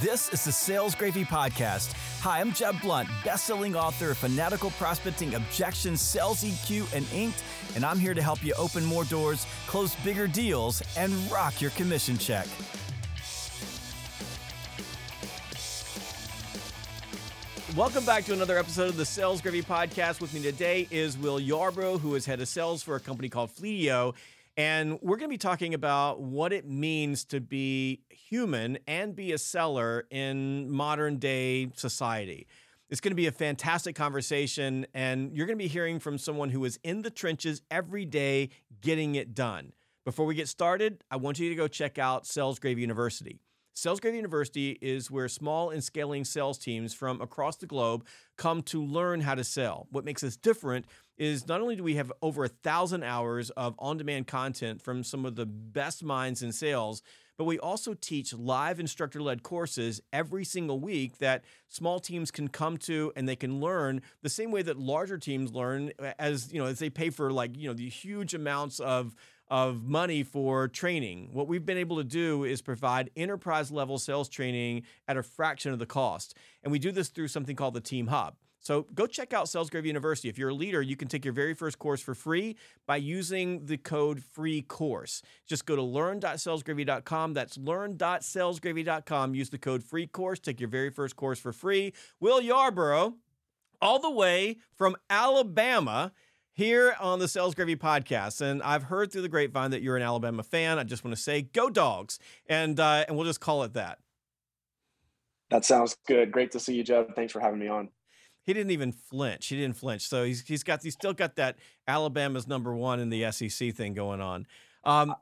This is the Sales Gravy Podcast. Hi, I'm Jeb Blount, best-selling author of Fanatical Prospecting, Objection, Sales EQ, and Inked, and I'm here to help you open more doors, close bigger deals, and rock your commission check. Welcome back to another episode of the Sales Gravy Podcast. With me today is Will Yarbrough, who is head of sales for a company called Fleetio. And we're going to be talking about what it means to be human and be a seller in modern day society. It's going to be a fantastic conversation, and you're going to be hearing from someone who is in the trenches every day getting it done. Before we get started, I want you to go check out Sales Gravy University. Sales Gravy University is where small and scaling sales teams from across the globe come to learn how to sell. What makes us different is not only do we have over a thousand hours of on demand content from some of the best minds in sales, but we also teach live instructor led courses every single week that small teams can come to and they can learn the same way that larger teams learn uh, as you know as they pay for like you know the huge amounts of of money for training. What we've been able to do is provide enterprise level sales training at a fraction of the cost. And we do this through something called the Team Hub. So go check out Sales Gravy University. If you're a leader, you can take your very first course for free by using the code free course. Just go to learn.salesgravy.com. That's learn.salesgravy.com. Use the code free course. Take your very first course for free. Will Yarbrough, all the way from Alabama, here on the Sales Gravy podcast. And I've heard through the grapevine that you're an Alabama fan. I just want to say, go dogs. And, uh, and we'll just call it that. That sounds good. Great to see you, Jeb. Thanks for having me on. He didn't even flinch. He didn't flinch. So he's, he's got, he's still got that Alabama's number one in the SEC thing going on. Um,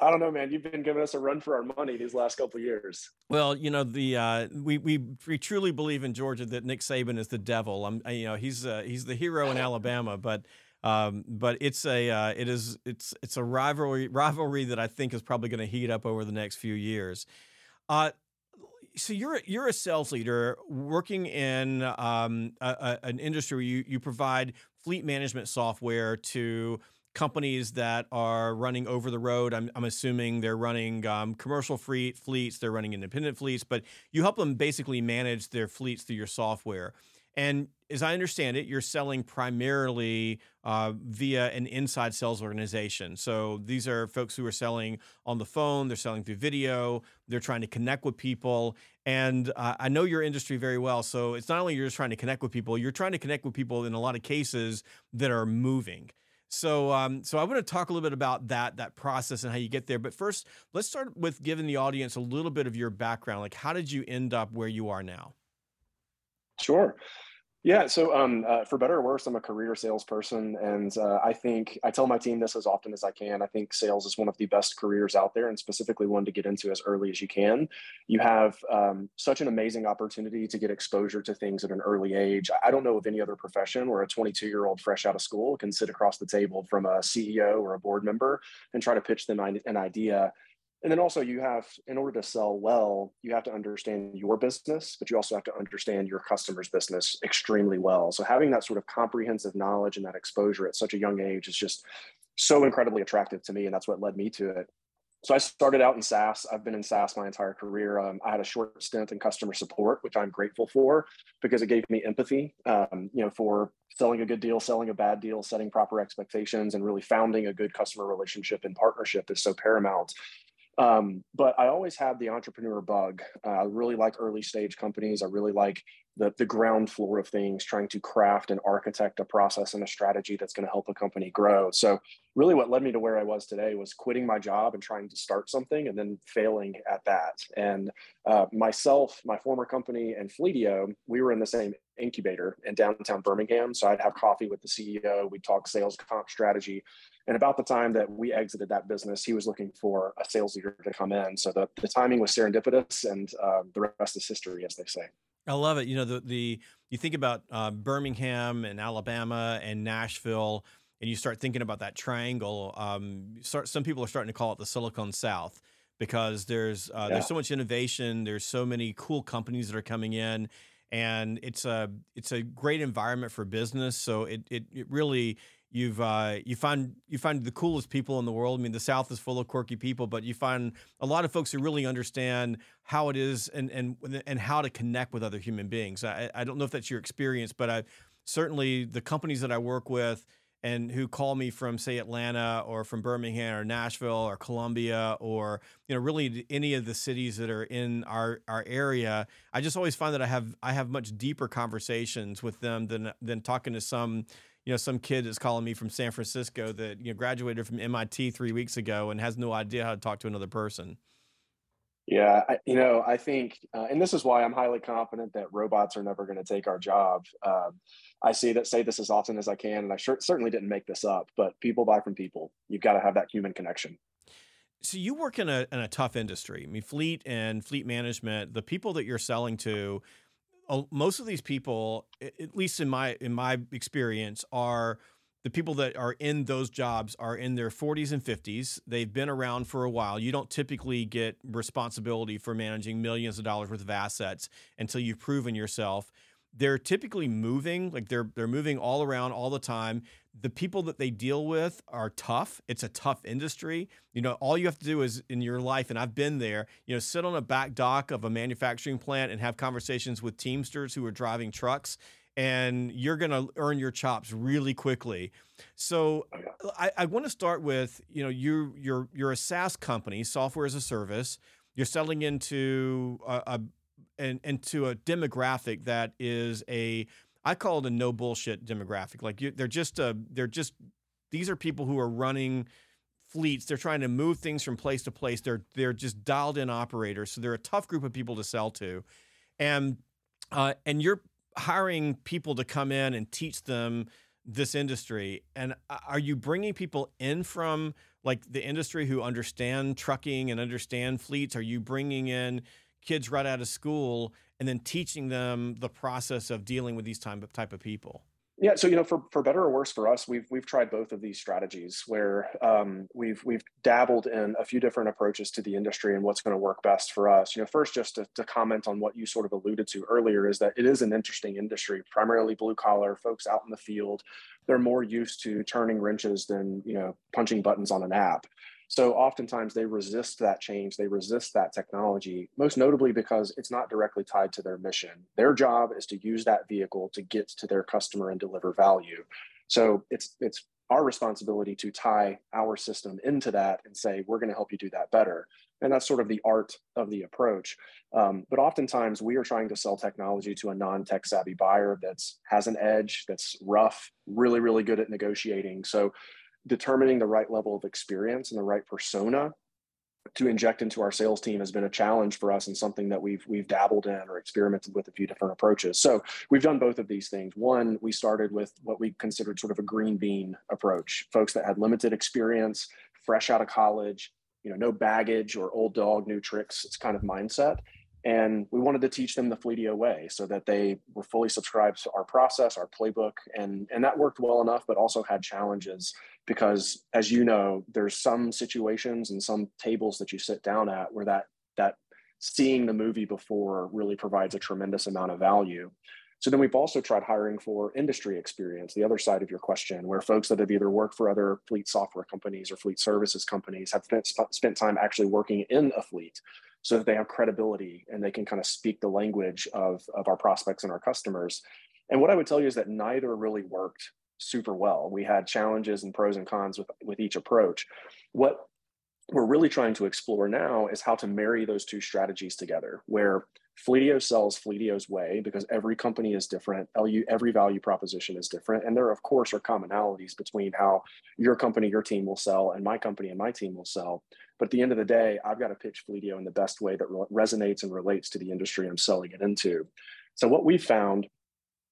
I don't know, man. You've been giving us a run for our money these last couple years. Well, you know the uh, we, we we truly believe in Georgia that Nick Saban is the devil. I'm you know he's uh, he's the hero in Alabama, but um, but it's a uh, it is it's it's a rivalry rivalry that I think is probably going to heat up over the next few years. Uh, so you're you're a sales leader working in um, a, a, an industry where you you provide fleet management software to companies that are running over the road. I'm, I'm assuming they're running um, commercial fleet fleets, they're running independent fleets, but you help them basically manage their fleets through your software. And as I understand it, you're selling primarily uh, via an inside sales organization. So these are folks who are selling on the phone, they're selling through video, they're trying to connect with people. And uh, I know your industry very well. So it's not only you're just trying to connect with people, you're trying to connect with people in a lot of cases that are moving. So, um, so I want to talk a little bit about that that process and how you get there. But first, let's start with giving the audience a little bit of your background. Like, how did you end up where you are now? Sure. Yeah, so um, uh, for better or worse, I'm a career salesperson, and uh, I think I tell my team this as often as I can. I think sales is one of the best careers out there, and specifically one to get into as early as you can. You have um, such an amazing opportunity to get exposure to things at an early age. I don't know of any other profession where a 22 year old fresh out of school can sit across the table from a CEO or a board member and try to pitch them an idea and then also you have in order to sell well you have to understand your business but you also have to understand your customer's business extremely well. So having that sort of comprehensive knowledge and that exposure at such a young age is just so incredibly attractive to me and that's what led me to it. So i started out in saas. I've been in saas my entire career. Um, i had a short stint in customer support which i'm grateful for because it gave me empathy um, you know for selling a good deal selling a bad deal setting proper expectations and really founding a good customer relationship and partnership is so paramount um, but I always had the entrepreneur bug. Uh, I really like early stage companies. I really like the, the ground floor of things, trying to craft and architect a process and a strategy that's going to help a company grow. So, really, what led me to where I was today was quitting my job and trying to start something and then failing at that. And uh, myself, my former company, and Fleetio, we were in the same incubator in downtown Birmingham. So, I'd have coffee with the CEO, we'd talk sales comp strategy. And about the time that we exited that business, he was looking for a sales leader to come in. So, the, the timing was serendipitous, and uh, the rest is history, as they say. I love it. You know, the the you think about uh, Birmingham and Alabama and Nashville, and you start thinking about that triangle. Um, start, some people are starting to call it the Silicon South because there's uh, yeah. there's so much innovation. There's so many cool companies that are coming in, and it's a it's a great environment for business. So it it, it really You've uh, you find you find the coolest people in the world. I mean, the South is full of quirky people, but you find a lot of folks who really understand how it is and and and how to connect with other human beings. I, I don't know if that's your experience, but I certainly the companies that I work with and who call me from say Atlanta or from Birmingham or Nashville or Columbia or you know really any of the cities that are in our our area I just always find that I have I have much deeper conversations with them than than talking to some you know some kid that's calling me from San Francisco that you know graduated from MIT 3 weeks ago and has no idea how to talk to another person. Yeah, I, you know, I think, uh, and this is why I'm highly confident that robots are never going to take our job. Uh, I see that say this as often as I can, and I sure, certainly didn't make this up. But people buy from people. You've got to have that human connection. So you work in a in a tough industry. I mean, fleet and fleet management. The people that you're selling to, most of these people, at least in my in my experience, are the people that are in those jobs are in their 40s and 50s. They've been around for a while. You don't typically get responsibility for managing millions of dollars worth of assets until you've proven yourself. They're typically moving, like they're they're moving all around all the time. The people that they deal with are tough. It's a tough industry. You know, all you have to do is in your life, and I've been there, you know, sit on a back dock of a manufacturing plant and have conversations with Teamsters who are driving trucks and you're going to earn your chops really quickly. So oh, I, I want to start with, you know, you you're you're a SaaS company, software as a service. You're selling into a, a and into a demographic that is a I call it a no bullshit demographic. Like you, they're just a they're just these are people who are running fleets. They're trying to move things from place to place. They're they're just dialed in operators. So they're a tough group of people to sell to, and uh, and you're hiring people to come in and teach them this industry and are you bringing people in from like the industry who understand trucking and understand fleets are you bringing in kids right out of school and then teaching them the process of dealing with these type of type of people yeah, so you know, for, for better or worse for us, we've we've tried both of these strategies where um, we've we've dabbled in a few different approaches to the industry and what's going to work best for us. You know, first just to, to comment on what you sort of alluded to earlier is that it is an interesting industry, primarily blue collar folks out in the field. They're more used to turning wrenches than you know punching buttons on an app. So oftentimes they resist that change, they resist that technology, most notably because it's not directly tied to their mission. Their job is to use that vehicle to get to their customer and deliver value. So it's it's our responsibility to tie our system into that and say we're going to help you do that better and that's sort of the art of the approach um, but oftentimes we are trying to sell technology to a non-tech savvy buyer that's has an edge that's rough really really good at negotiating so determining the right level of experience and the right persona to inject into our sales team has been a challenge for us and something that we've we've dabbled in or experimented with a few different approaches. So we've done both of these things. One, we started with what we considered sort of a green bean approach, folks that had limited experience, fresh out of college, you know, no baggage or old dog, new tricks. It's kind of mindset. And we wanted to teach them the Fleetio way so that they were fully subscribed to our process, our playbook, and, and that worked well enough, but also had challenges because as you know, there's some situations and some tables that you sit down at where that that seeing the movie before really provides a tremendous amount of value. So then we've also tried hiring for industry experience, the other side of your question, where folks that have either worked for other fleet software companies or fleet services companies have spent spent time actually working in a fleet so that they have credibility and they can kind of speak the language of, of our prospects and our customers. And what I would tell you is that neither really worked super well. We had challenges and pros and cons with, with each approach. What we're really trying to explore now is how to marry those two strategies together, where Fleetio sells Fleetio's way because every company is different, every value proposition is different. And there, of course, are commonalities between how your company, your team will sell, and my company and my team will sell. But at the end of the day, I've got to pitch Fleetio in the best way that re- resonates and relates to the industry I'm selling it into. So what we found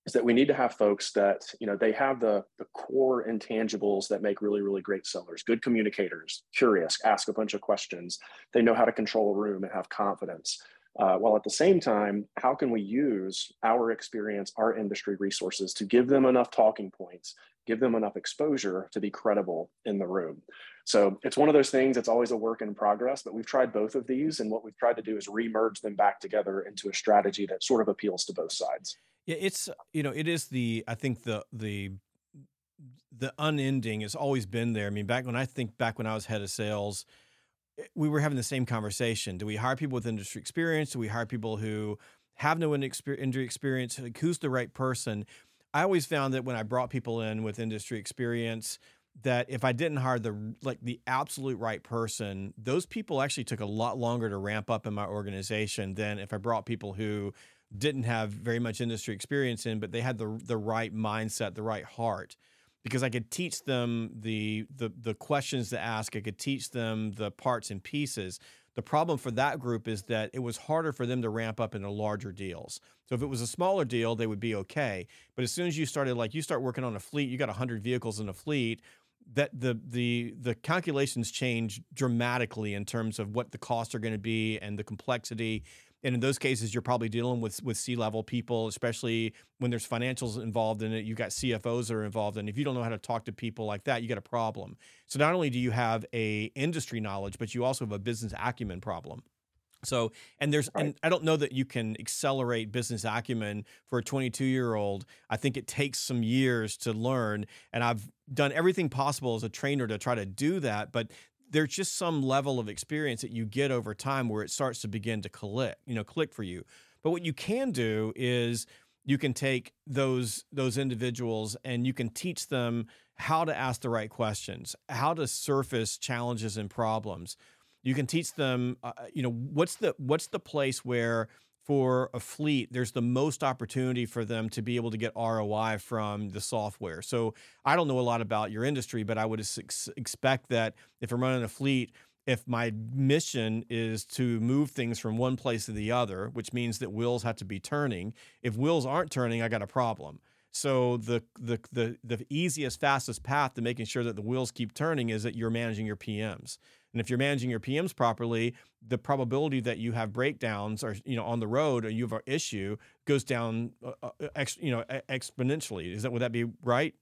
is that we need to have folks that you know they have the the core intangibles that make really really great sellers good communicators curious ask a bunch of questions. They know how to control a room and have confidence. Uh, while at the same time how can we use our experience our industry resources to give them enough talking points give them enough exposure to be credible in the room so it's one of those things, it's always a work in progress, but we've tried both of these. And what we've tried to do is remerge them back together into a strategy that sort of appeals to both sides. Yeah, it's, you know, it is the, I think the, the, the unending has always been there. I mean, back when I think back when I was head of sales, eh, we were having the same conversation. Do we hire people with industry experience? Do we hire people who have no industry experience? Like, who's the right person? I always found that when I brought people in with industry experience, that if I didn't hire the like the absolute right person, those people actually took a lot longer to ramp up in my organization than if I brought people who didn't have very much industry experience in, but they had the the right mindset, the right heart. Because I could teach them the the the questions to ask, I could teach them the parts and pieces. The problem for that group is that it was harder for them to ramp up into larger deals. So if it was a smaller deal, they would be okay. But as soon as you started, like you start working on a fleet, you got 100 vehicles in a fleet, that the the the calculations change dramatically in terms of what the costs are going to be and the complexity. And in those cases you're probably dealing with with c-level people especially when there's financials involved in it. You've got cfos that are involved and if you don't know how to talk to people like that you got a problem. So not only do you have a industry knowledge but you also have a business acumen problem so, and there's, right. and I don't know that you can accelerate business acumen for a 22 year old. I think it takes some years to learn. And I've done everything possible as a trainer to try to do that. But there's just some level of experience that you get over time where it starts to begin to click, you know, click for you. But what you can do is you can take those those individuals and you can teach them how to ask the right questions, how to surface challenges and problems you can teach them, uh, uh, you know, what's the what's the place where for a fleet there's the most opportunity for them to be able to get ROI from the software. So I don't know a lot about your industry, but I would ex- expect that if I'm running a fleet, if my mission is to move things from one place to the other, which means that wheels have to be turning, if wheels aren't turning, I got a problem. So the the the the easiest, fastest path to making sure that the wheels keep turning is that you're managing your PMs. And if you're managing your PMs properly, the probability that you have breakdowns or you know on the road or you have an issue goes down, uh, uh ex, you know, exponentially. Is that would that be right?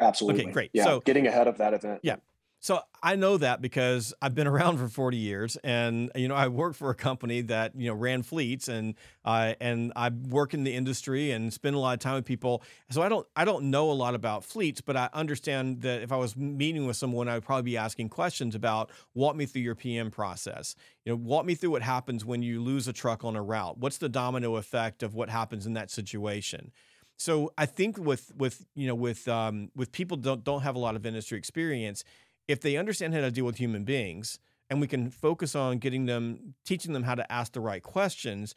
Absolutely. Okay, great. Yeah, so getting ahead of that event. Yeah. So I know that because I've been around for 40 years, and you know I worked for a company that you know ran fleets, and uh, and I work in the industry and spend a lot of time with people. So I don't I don't know a lot about fleets, but I understand that if I was meeting with someone, I would probably be asking questions about walk me through your PM process. You know, walk me through what happens when you lose a truck on a route. What's the domino effect of what happens in that situation? So I think with with you know with um, with people don't don't have a lot of industry experience if they understand how to deal with human beings and we can focus on getting them teaching them how to ask the right questions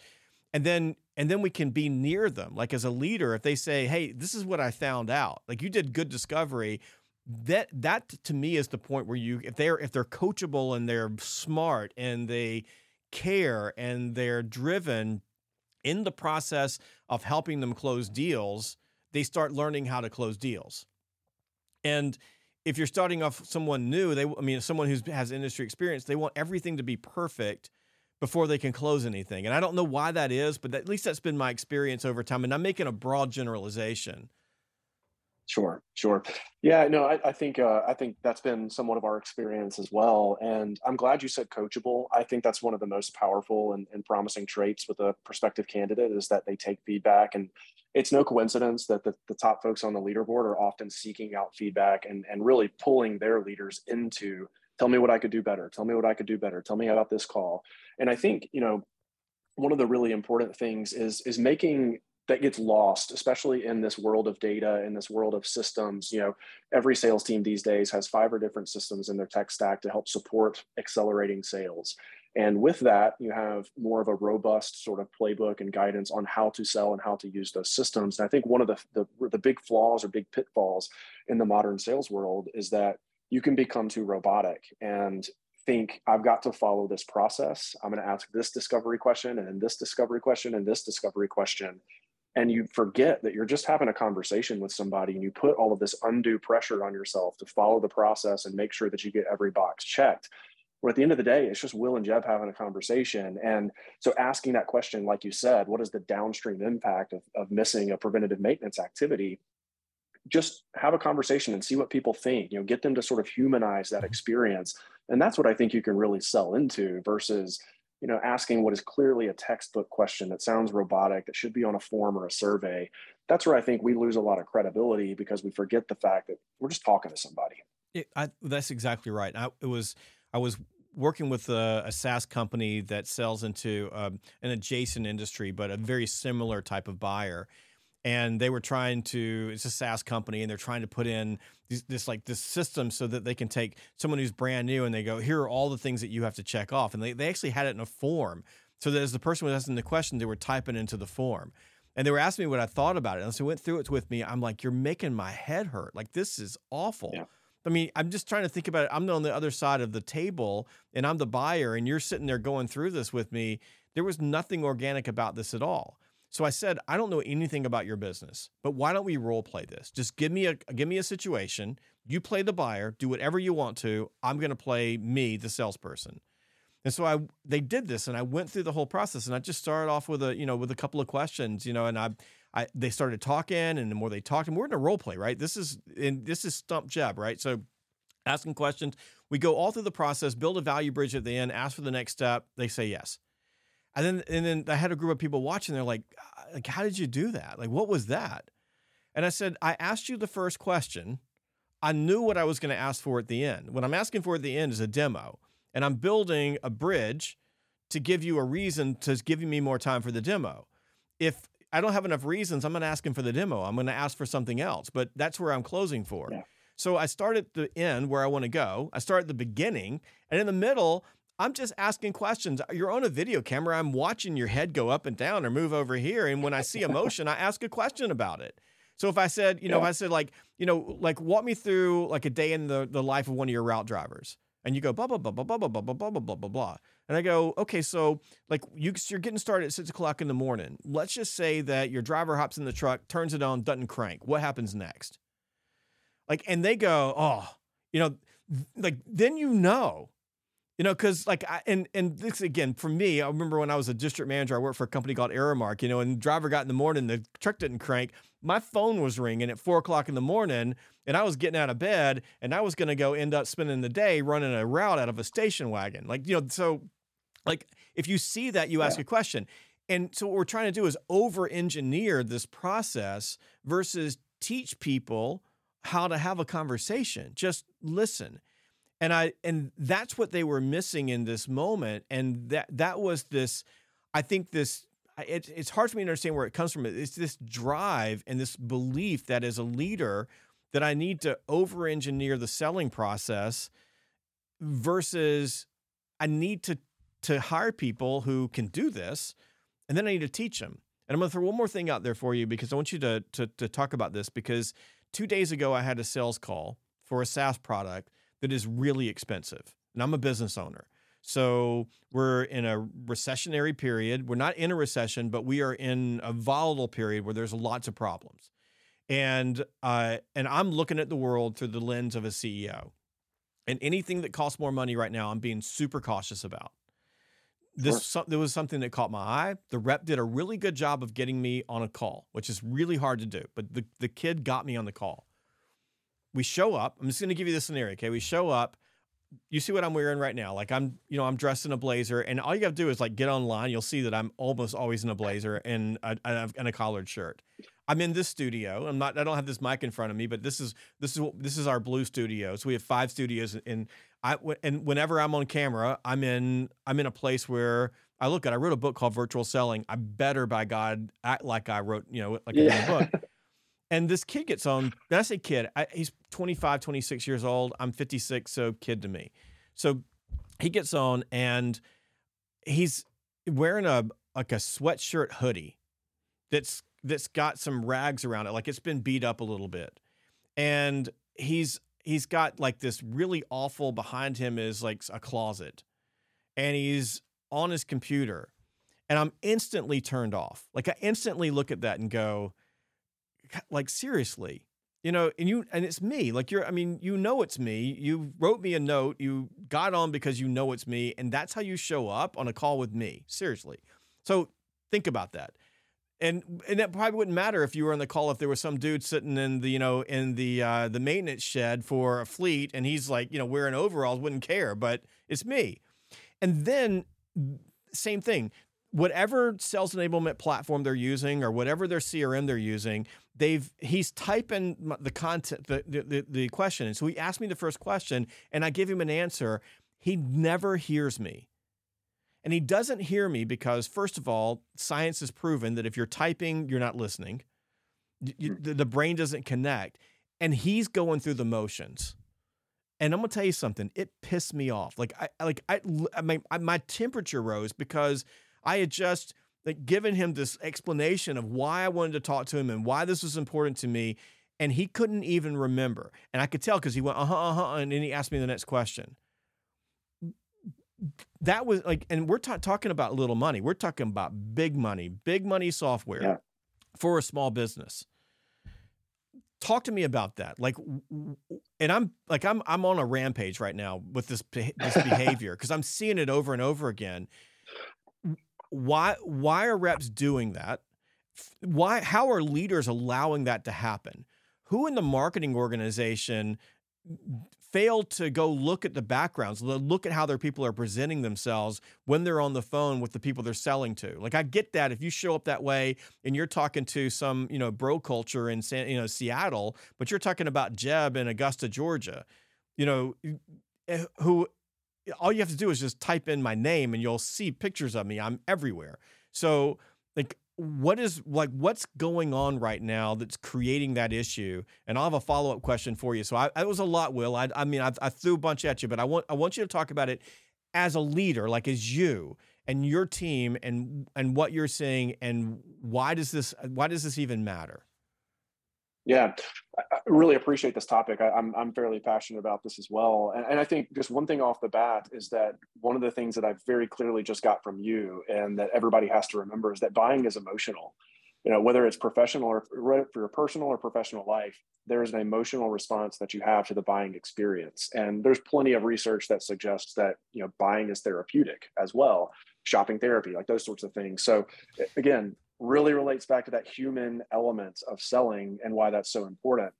and then and then we can be near them. Like as a leader if they say hey this is what i found out like you did good discovery that that to me is the point where you if they're if they're coachable and they're smart and they care and they're driven in the process of helping them close deals they start learning how to close deals. And if you're starting off someone new, they I mean someone who has industry experience, they want everything to be perfect before they can close anything. And I don't know why that is, but at least that's been my experience over time. And I'm making a broad generalization. Sure, sure. Yeah, no, I, I think uh, I think that's been somewhat of our experience as well. And I'm glad you said coachable. I think that's one of the most powerful and, and promising traits with a prospective candidate is that they take feedback and it's no coincidence that the, the top folks on the leaderboard are often seeking out feedback and, and really pulling their leaders into tell me what I could do better. Tell me what I could do better. Tell me about this call. And I think, you know, one of the really important things is is making that gets lost, especially in this world of data, in this world of systems. You know, every sales team these days has five or different systems in their tech stack to help support accelerating sales. And with that, you have more of a robust sort of playbook and guidance on how to sell and how to use those systems. And I think one of the, the, the big flaws or big pitfalls in the modern sales world is that you can become too robotic and think I've got to follow this process. I'm going to ask this discovery question and this discovery question and this discovery question. And you forget that you're just having a conversation with somebody and you put all of this undue pressure on yourself to follow the process and make sure that you get every box checked where at the end of the day, it's just Will and Jeb having a conversation. And so asking that question, like you said, what is the downstream impact of, of missing a preventative maintenance activity? Just have a conversation and see what people think, you know, get them to sort of humanize that mm-hmm. experience. And that's what I think you can really sell into versus, you know, asking what is clearly a textbook question that sounds robotic, that should be on a form or a survey. that's where I think we lose a lot of credibility because we forget the fact that we're just talking to somebody. It, I, that's exactly right. I, it was I was working with a, a SaaS company that sells into um, an adjacent industry, but a very similar type of buyer. And they were trying to, it's a SaaS company, and they're trying to put in this, this like this system so that they can take someone who's brand new and they go, here are all the things that you have to check off. And they, they actually had it in a form so that as the person was asking the question, they were typing into the form. And they were asking me what I thought about it. And so went through it with me. I'm like, you're making my head hurt. Like, this is awful. Yeah. I mean, I'm just trying to think about it. I'm on the other side of the table and I'm the buyer, and you're sitting there going through this with me. There was nothing organic about this at all. So I said, I don't know anything about your business, but why don't we role play this? Just give me a give me a situation. You play the buyer, do whatever you want to. I'm going to play me, the salesperson. And so I they did this, and I went through the whole process, and I just started off with a you know with a couple of questions, you know, and I I, they started talking, and the more they talked, and we're in a role play, right? This is and this is stump jab, right? So asking questions, we go all through the process, build a value bridge at the end, ask for the next step. They say yes, and then and then I had a group of people watching. They're like, uh, like, how did you do that? Like, what was that? And I said, I asked you the first question. I knew what I was going to ask for at the end. What I'm asking for at the end is a demo, and I'm building a bridge to give you a reason to give me more time for the demo. If I don't have enough reasons. I'm not asking for the demo. I'm going to ask for something else, but that's where I'm closing for. Yeah. So I start at the end where I want to go. I start at the beginning, and in the middle, I'm just asking questions. You're on a video camera. I'm watching your head go up and down or move over here, and when I see emotion, I ask a question about it. So if I said, you know, yeah. if I said like, you know, like walk me through like a day in the the life of one of your route drivers, and you go blah blah blah blah blah blah blah blah blah blah blah blah. And I go, okay, so like you, you're getting started at six o'clock in the morning. Let's just say that your driver hops in the truck, turns it on, doesn't crank. What happens next? Like, and they go, oh, you know, like then you know, you know, because like, I, and and this again for me, I remember when I was a district manager, I worked for a company called Aramark, you know, and driver got in the morning, the truck didn't crank. My phone was ringing at four o'clock in the morning, and I was getting out of bed, and I was going to go end up spending the day running a route out of a station wagon, like you know, so like if you see that, you ask yeah. a question. And so what we're trying to do is over engineer this process versus teach people how to have a conversation. Just listen. And I and that's what they were missing in this moment. And that that was this, I think this it, it's hard for me to understand where it comes from. It's this drive and this belief that as a leader that I need to over engineer the selling process versus I need to to hire people who can do this, and then I need to teach them. And I'm going to throw one more thing out there for you because I want you to, to, to talk about this because two days ago I had a sales call for a SaaS product that is really expensive, and I'm a business owner. So we're in a recessionary period. We're not in a recession, but we are in a volatile period where there's lots of problems. And uh, and I'm looking at the world through the lens of a CEO. And anything that costs more money right now, I'm being super cautious about this sure. there was something that caught my eye. The rep did a really good job of getting me on a call, which is really hard to do. But the, the kid got me on the call. We show up. I'm just going to give you the scenario. Okay, we show up. You see what I'm wearing right now? Like I'm, you know, I'm dressed in a blazer, and all you got to do is like get online. You'll see that I'm almost always in a blazer and a, and a collared shirt. I'm in this studio. I'm not. I don't have this mic in front of me, but this is this is this is our blue studio. So we have five studios, and I and whenever I'm on camera, I'm in I'm in a place where I look at. I wrote a book called Virtual Selling. I better by God act like I wrote, you know, like yeah. a book. And this kid gets on. When I say kid, I, he's 25, 26 years old. I'm 56, so kid to me. So he gets on and he's wearing a like a sweatshirt hoodie that's that's got some rags around it, like it's been beat up a little bit. And he's he's got like this really awful behind him is like a closet. And he's on his computer. And I'm instantly turned off. Like I instantly look at that and go, like seriously you know and you and it's me like you're i mean you know it's me you wrote me a note you got on because you know it's me and that's how you show up on a call with me seriously so think about that and and that probably wouldn't matter if you were on the call if there was some dude sitting in the you know in the uh, the maintenance shed for a fleet and he's like you know wearing overalls wouldn't care but it's me and then same thing whatever sales enablement platform they're using or whatever their CRM they're using, they've he's typing the content the, the the question. And so he asked me the first question and I give him an answer. He never hears me. And he doesn't hear me because first of all, science has proven that if you're typing, you're not listening. You, hmm. the, the brain doesn't connect and he's going through the motions. And I'm gonna tell you something. It pissed me off. Like I like I I my my temperature rose because I had just like given him this explanation of why I wanted to talk to him and why this was important to me, and he couldn't even remember. And I could tell because he went uh huh uh huh, and then he asked me the next question. That was like, and we're ta- talking about little money. We're talking about big money, big money software yeah. for a small business. Talk to me about that. Like, and I'm like I'm I'm on a rampage right now with this this behavior because I'm seeing it over and over again why why are reps doing that? Why how are leaders allowing that to happen? Who in the marketing organization failed to go look at the backgrounds, look at how their people are presenting themselves when they're on the phone with the people they're selling to. Like I get that if you show up that way and you're talking to some, you know, bro culture in San, you know, Seattle, but you're talking about Jeb in Augusta, Georgia, you know, eh, who all you have to do is just type in my name and you'll see pictures of me. I'm everywhere. So, like, what is like what's going on right now that's creating that issue? And I'll have a follow up question for you. So, I, I was a lot, Will. I, I mean, I, I threw a bunch at you, but I want I want you to talk about it as a leader, like as you and your team, and and what you're seeing, and why does this why does this even matter? Yeah, I really appreciate this topic. I, am I'm, I'm fairly passionate about this as well. And, and I think just one thing off the bat is that one of the things that I've very clearly just got from you and that everybody has to remember is that buying is emotional. You know, whether it's professional or for your personal or professional life, there is an emotional response that you have to the buying experience. And there's plenty of research that suggests that, you know, buying is therapeutic as well, shopping therapy, like those sorts of things. So again, really relates back to that human element of selling and why that's so important.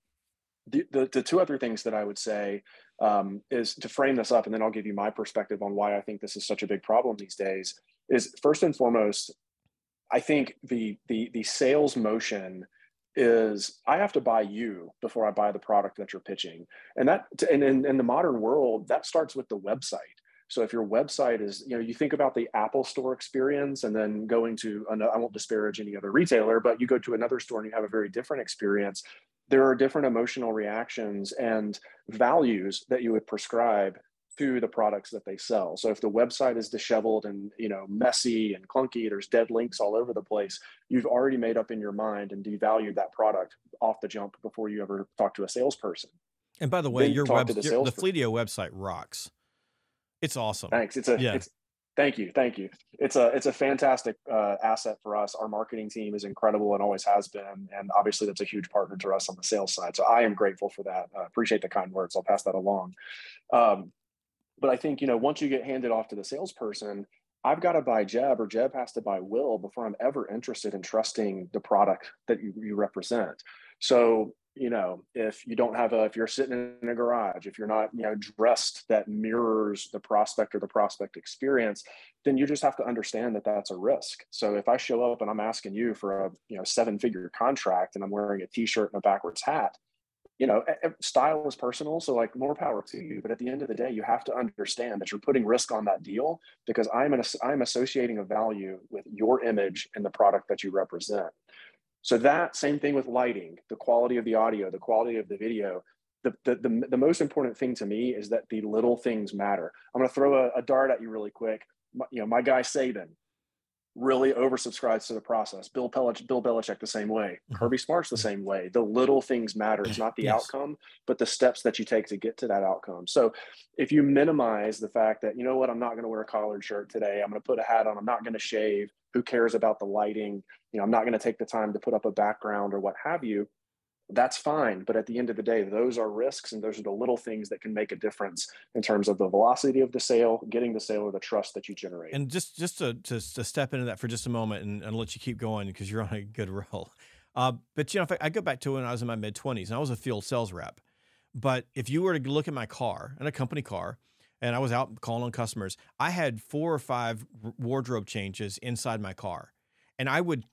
The, the, the two other things that I would say um, is to frame this up, and then I'll give you my perspective on why I think this is such a big problem these days. Is first and foremost, I think the the the sales motion is I have to buy you before I buy the product that you're pitching, and that and in, in the modern world that starts with the website so if your website is, you know, you think about the Apple store experience and then going to, I won't disparage any other retailer, but you go to another store and you have a very different experience. There are different emotional reactions and values that you would prescribe to the products that they sell. So if the website is disheveled and you know messy and clunky, there's dead links all over the place. You've already made up in your mind and devalued that product off the jump before you ever talk to a salesperson. And by the way, your web, the, your, the Fleetio website rocks. It's awesome. Thanks. It's a yeah. It's, thank you, thank you. It's a it's a fantastic uh, asset for us. Our marketing team is incredible and always has been, and obviously that's a huge partner to us on the sales side. So I am grateful for that. Uh, appreciate the kind words. I'll pass that along. Um, but I think you know once you get handed off to the salesperson, I've got to buy Jeb or Jeb has to buy Will before I'm ever interested in trusting the product that you, you represent. So you know if you don't have a if you're sitting in a garage if you're not you know dressed that mirrors the prospect or the prospect experience then you just have to understand that that's a risk. So if i show up and i'm asking you for a you know seven figure contract and i'm wearing a t-shirt and a backwards hat you know style is personal so like more power to you. But at the end of the day you have to understand that you're putting risk on that deal because i'm an i'm associating a value with your image and the product that you represent so that same thing with lighting, the quality of the audio, the quality of the video. The, the, the, the most important thing to me is that the little things matter. I'm going to throw a, a, dart at you really quick. My, you know, my guy Saban really oversubscribes to the process. Bill Belichick, Bill Belichick the same way. Mm-hmm. Kirby Smart's the same way. The little things matter. It's not the yes. outcome, but the steps that you take to get to that outcome. So if you minimize the fact that, you know what, I'm not going to wear a collared shirt today. I'm going to put a hat on. I'm not going to shave who cares about the lighting you know i'm not going to take the time to put up a background or what have you that's fine but at the end of the day those are risks and those are the little things that can make a difference in terms of the velocity of the sale getting the sale or the trust that you generate and just just to, to, to step into that for just a moment and, and let you keep going because you're on a good roll uh, but you know if I, I go back to when i was in my mid-20s and i was a field sales rep but if you were to look at my car and a company car and I was out calling on customers. I had four or five wardrobe changes inside my car, and I would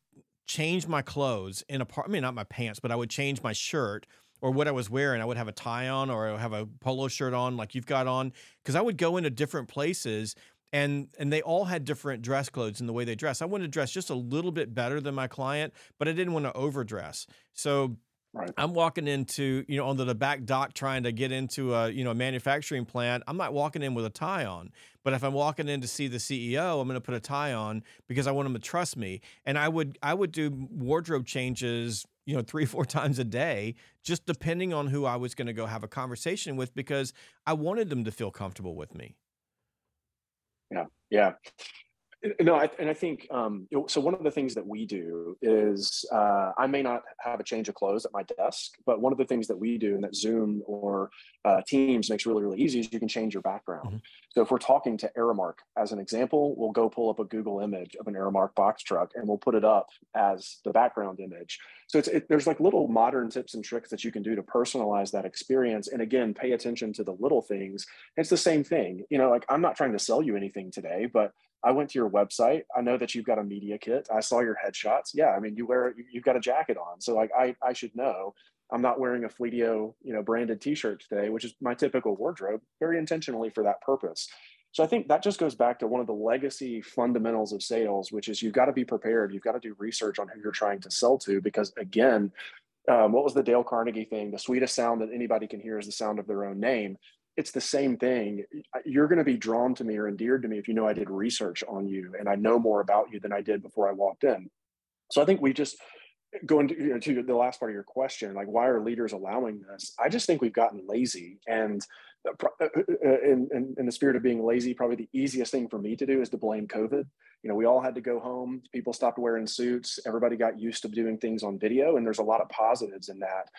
change my clothes in a part. I mean, not my pants, but I would change my shirt or what I was wearing. I would have a tie on or I would have a polo shirt on, like you've got on, because I would go into different places. And, and they all had different dress codes in the way they dress. I wanted to dress just a little bit better than my client, but I didn't want to overdress. So Right. I'm walking into, you know, onto the back dock trying to get into a, you know, a manufacturing plant. I'm not walking in with a tie on. But if I'm walking in to see the CEO, I'm going to put a tie on because I want him to trust me. And I would I would do wardrobe changes, you know, three four times a day, just depending on who I was going to go have a conversation with because I wanted them to feel comfortable with me. Yeah, yeah. No, I, and I think um, so. One of the things that we do is uh, I may not have a change of clothes at my desk, but one of the things that we do and that Zoom or uh, Teams makes really, really easy is you can change your background. Mm-hmm. So if we're talking to Aramark as an example, we'll go pull up a Google image of an Aramark box truck and we'll put it up as the background image. So it's it, there's like little modern tips and tricks that you can do to personalize that experience. And again, pay attention to the little things. It's the same thing. You know, like I'm not trying to sell you anything today, but I went to your website. I know that you've got a media kit. I saw your headshots. Yeah, I mean, you wear you've got a jacket on, so like I I should know. I'm not wearing a Fleetio, you know, branded T-shirt today, which is my typical wardrobe, very intentionally for that purpose. So I think that just goes back to one of the legacy fundamentals of sales, which is you've got to be prepared. You've got to do research on who you're trying to sell to, because again, um, what was the Dale Carnegie thing? The sweetest sound that anybody can hear is the sound of their own name it's the same thing. You're going to be drawn to me or endeared to me if you know I did research on you and I know more about you than I did before I walked in. So I think we just going to, you know, to the last part of your question, like why are leaders allowing this? I just think we've gotten lazy, and uh, uh, uh, in, in, in the spirit of being lazy, probably the easiest thing for me to do is to blame COVID. You know, we all had to go home. People stopped wearing suits. Everybody got used to doing things on video, and there's a lot of positives in that.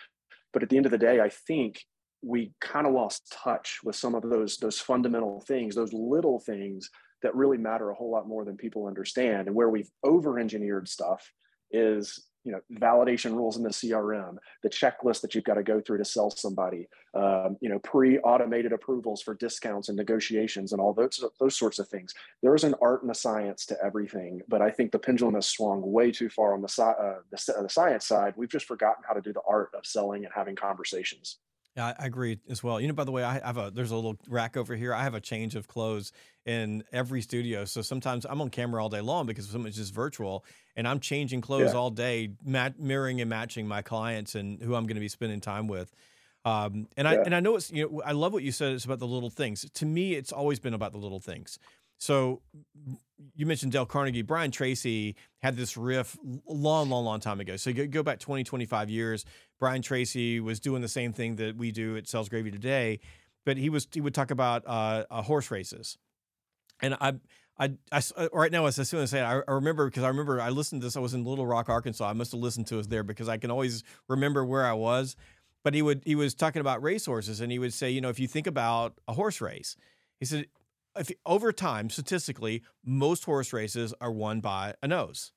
But at the end of the day, I think we kind of lost touch with some of those those fundamental things those little things that really matter a whole lot more than people understand. And where we've over engineered stuff is you know validation rules in the crm the checklist that you've got to go through to sell somebody um, you know pre-automated approvals for discounts and negotiations and all those those sorts of things. There is an art and a science to everything but i think the pendulum has swung way too far on the, uh, the, the science side. We've just forgotten how to do the art of selling and having conversations yeah, I agree as well. You know, by the way, I have a there's a little rack over here. I have a change of clothes in every studio. So sometimes I'm on camera all day long because so much is virtual, and I'm changing clothes yeah. all day, mat- mirroring and matching my clients and who I'm going to be spending time with. Um, and yeah. I and I know it's you know I love what you said. It's about the little things. To me, it's always been about the little things. So you mentioned Dale Carnegie. Brian Tracy had this riff long, long, long time ago. So go back 20, 25 years. Brian Tracy was doing the same thing that we do at Sales Gravy today, but he was he would talk about uh, uh, horse races, and I. I, I uh, right now, as soon as I say, I, I remember because I remember I listened to this. I was in Little Rock, Arkansas. I must have listened to us there because I can always remember where I was. But he would he was talking about racehorses, and he would say, you know, if you think about a horse race, he said if over time, statistically, most horse races are won by a nose.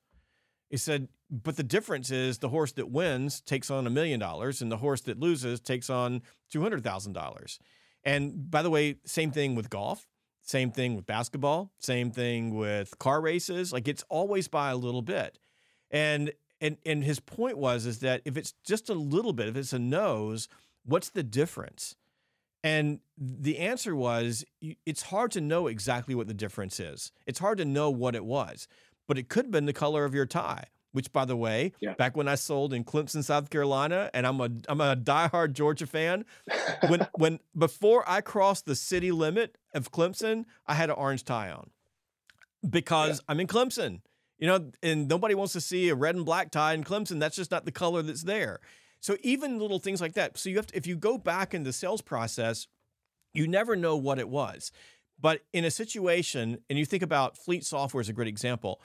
He said, but the difference is the horse that wins takes on a million dollars, and the horse that loses takes on two hundred thousand dollars. And by the way, same thing with golf, same thing with basketball, same thing with car races. Like it's always by a little bit. And and and his point was is that if it's just a little bit, if it's a nose, what's the difference? And the answer was it's hard to know exactly what the difference is. It's hard to know what it was, but it could have been the color of your tie. Which, by the way, yeah. back when I sold in Clemson, South Carolina, and I'm a I'm a diehard Georgia fan. when when before I crossed the city limit of Clemson, I had an orange tie on because yeah. I'm in Clemson. You know, and nobody wants to see a red and black tie in Clemson. That's just not the color that's there. So even little things like that. So you have to, if you go back in the sales process, you never know what it was. But in a situation, and you think about fleet software is a great example.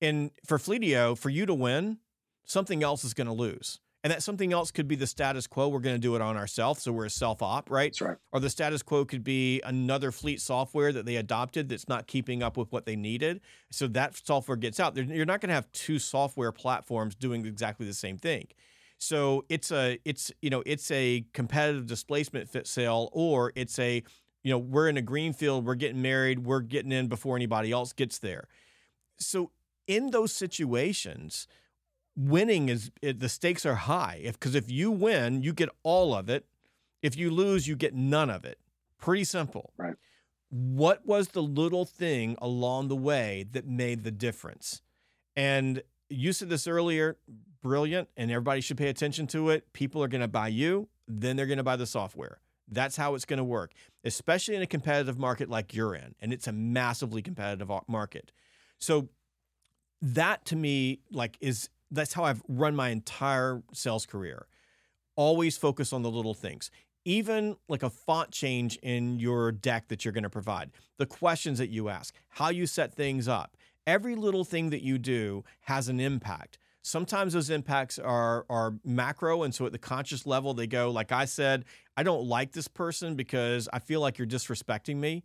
And for Fleetio, for you to win, something else is going to lose. And that something else could be the status quo. We're going to do it on ourselves. So we're a self op, right? That's right. Or the status quo could be another fleet software that they adopted that's not keeping up with what they needed. So that software gets out. You're not going to have two software platforms doing exactly the same thing. So it's a it's you know it's a competitive displacement fit sale or it's a You know, we're in a greenfield we're getting married, we're getting in before anybody else gets there. So in those situations, winning is it, the stakes are high. If because if you win, you get all of it. If you lose, you get none of it. Pretty simple. Right. What was the little thing along the way that made the difference? And you said this earlier, brilliant, and everybody should pay attention to it. People are going to buy you, then they're going to buy the software. That's how it's going to work, especially in a competitive market like you're in. And it's a massively competitive market. So that to me, like, is that's how I've run my entire sales career. Always focus on the little things. Even like a font change in your deck that you're going to provide, the questions that you ask, how you set things up, every little thing that you do has an impact. Sometimes those impacts are are macro, and so at the conscious level, they go like I said, I don't like this person because I feel like you're disrespecting me,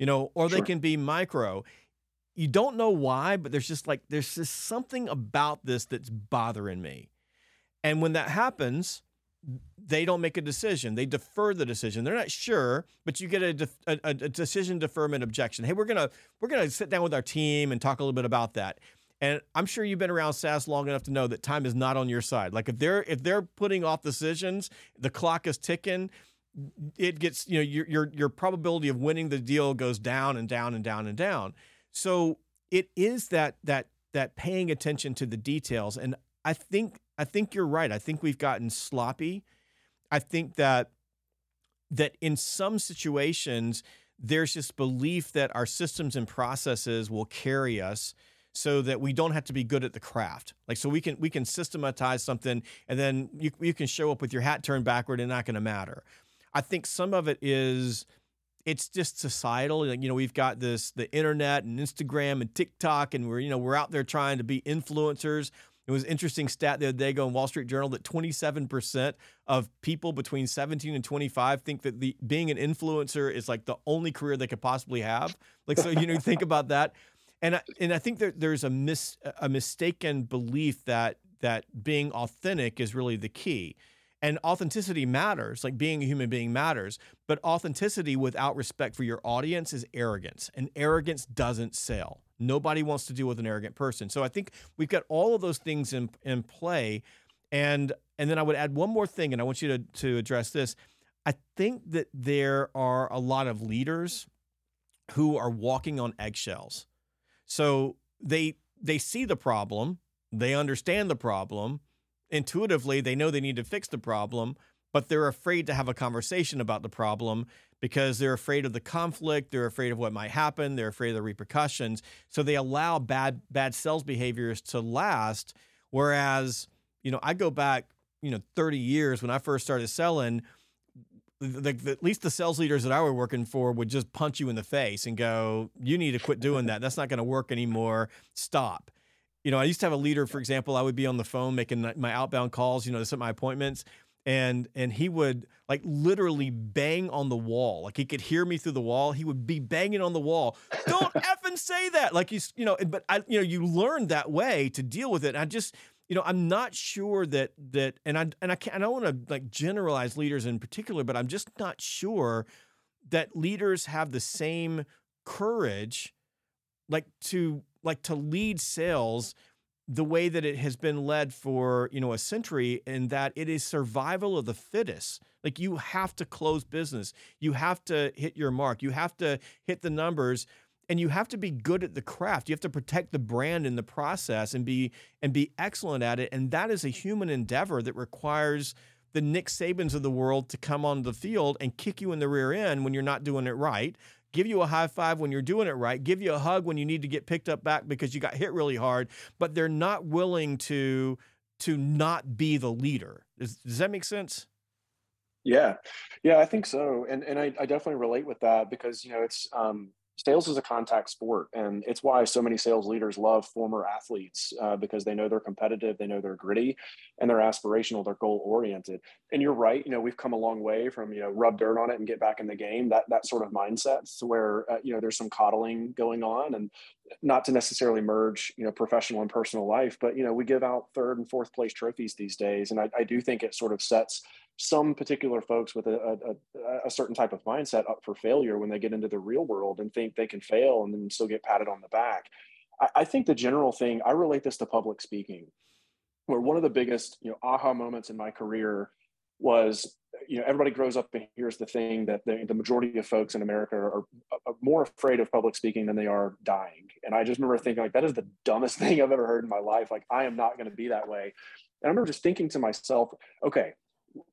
you know, or sure. they can be micro. You don't know why, but there's just like there's just something about this that's bothering me, and when that happens, they don't make a decision. They defer the decision. They're not sure, but you get a, a, a, decision deferment objection. Hey, we're gonna we're gonna sit down with our team and talk a little bit about that. And I'm sure you've been around SaaS long enough to know that time is not on your side. Like if they're if they're putting off decisions, the clock is ticking. It gets you know your your your probability of winning the deal goes down and down and down and down. So it is that that that paying attention to the details. And I think I think you're right. I think we've gotten sloppy. I think that that in some situations there's this belief that our systems and processes will carry us so that we don't have to be good at the craft. Like so we can we can systematize something and then you you can show up with your hat turned backward and not going to matter. I think some of it is it's just societal. Like, you know, we've got this the internet and Instagram and TikTok and we're you know, we're out there trying to be influencers. It was interesting stat the other day going Wall Street Journal that 27% of people between 17 and 25 think that the being an influencer is like the only career they could possibly have. Like so you know think about that and I, and I think that there's a mis a mistaken belief that that being authentic is really the key. And authenticity matters, like being a human being matters, but authenticity without respect for your audience is arrogance, and arrogance doesn't sell. Nobody wants to deal with an arrogant person. So I think we've got all of those things in in play, and and then I would add one more thing, and I want you to to address this. I think that there are a lot of leaders who are walking on eggshells so they they see the problem, they understand the problem, intuitively they know they need to fix the problem, but they're afraid to have a conversation about the problem because they're afraid of the conflict, they're afraid of what might happen, they're afraid of the repercussions. So they allow bad bad sales behaviors to last whereas, you know, I go back, you know, 30 years when I first started selling, the, the, at least the sales leaders that I were working for would just punch you in the face and go, "You need to quit doing that. That's not going to work anymore. Stop." You know, I used to have a leader, for example. I would be on the phone making my outbound calls. You know, to set my appointments, and and he would like literally bang on the wall. Like he could hear me through the wall. He would be banging on the wall. Don't effing say that. Like he's, you know, but I, you know, you learn that way to deal with it. And I just you know, I'm not sure that that, and I and I can't, I don't want to like generalize leaders in particular, but I'm just not sure that leaders have the same courage, like to like to lead sales the way that it has been led for you know a century, and that it is survival of the fittest. Like you have to close business, you have to hit your mark, you have to hit the numbers and you have to be good at the craft. You have to protect the brand in the process and be and be excellent at it. And that is a human endeavor that requires the Nick Sabans of the world to come on the field and kick you in the rear end when you're not doing it right. Give you a high five when you're doing it right. Give you a hug when you need to get picked up back because you got hit really hard. But they're not willing to to not be the leader. Does, does that make sense? Yeah, yeah, I think so, and and I, I definitely relate with that because you know it's um, sales is a contact sport and it's why so many sales leaders love former athletes uh, because they know they're competitive they know they're gritty and they're aspirational they're goal oriented. And you're right you know we've come a long way from you know rub dirt on it and get back in the game that that sort of mindset to where uh, you know there's some coddling going on and not to necessarily merge, you know, professional and personal life, but you know, we give out third and fourth place trophies these days, and I, I do think it sort of sets some particular folks with a, a, a, certain type of mindset up for failure when they get into the real world and think they can fail and then still get patted on the back. I, I think the general thing I relate this to public speaking, where one of the biggest, you know, aha moments in my career was you know everybody grows up and hears the thing that the, the majority of folks in america are, are, more afraid of public speaking than they are dying. And i just remember thinking like that is the dumbest thing i've ever heard in my life. Like i am not going to be that way. And i remember just thinking to myself okay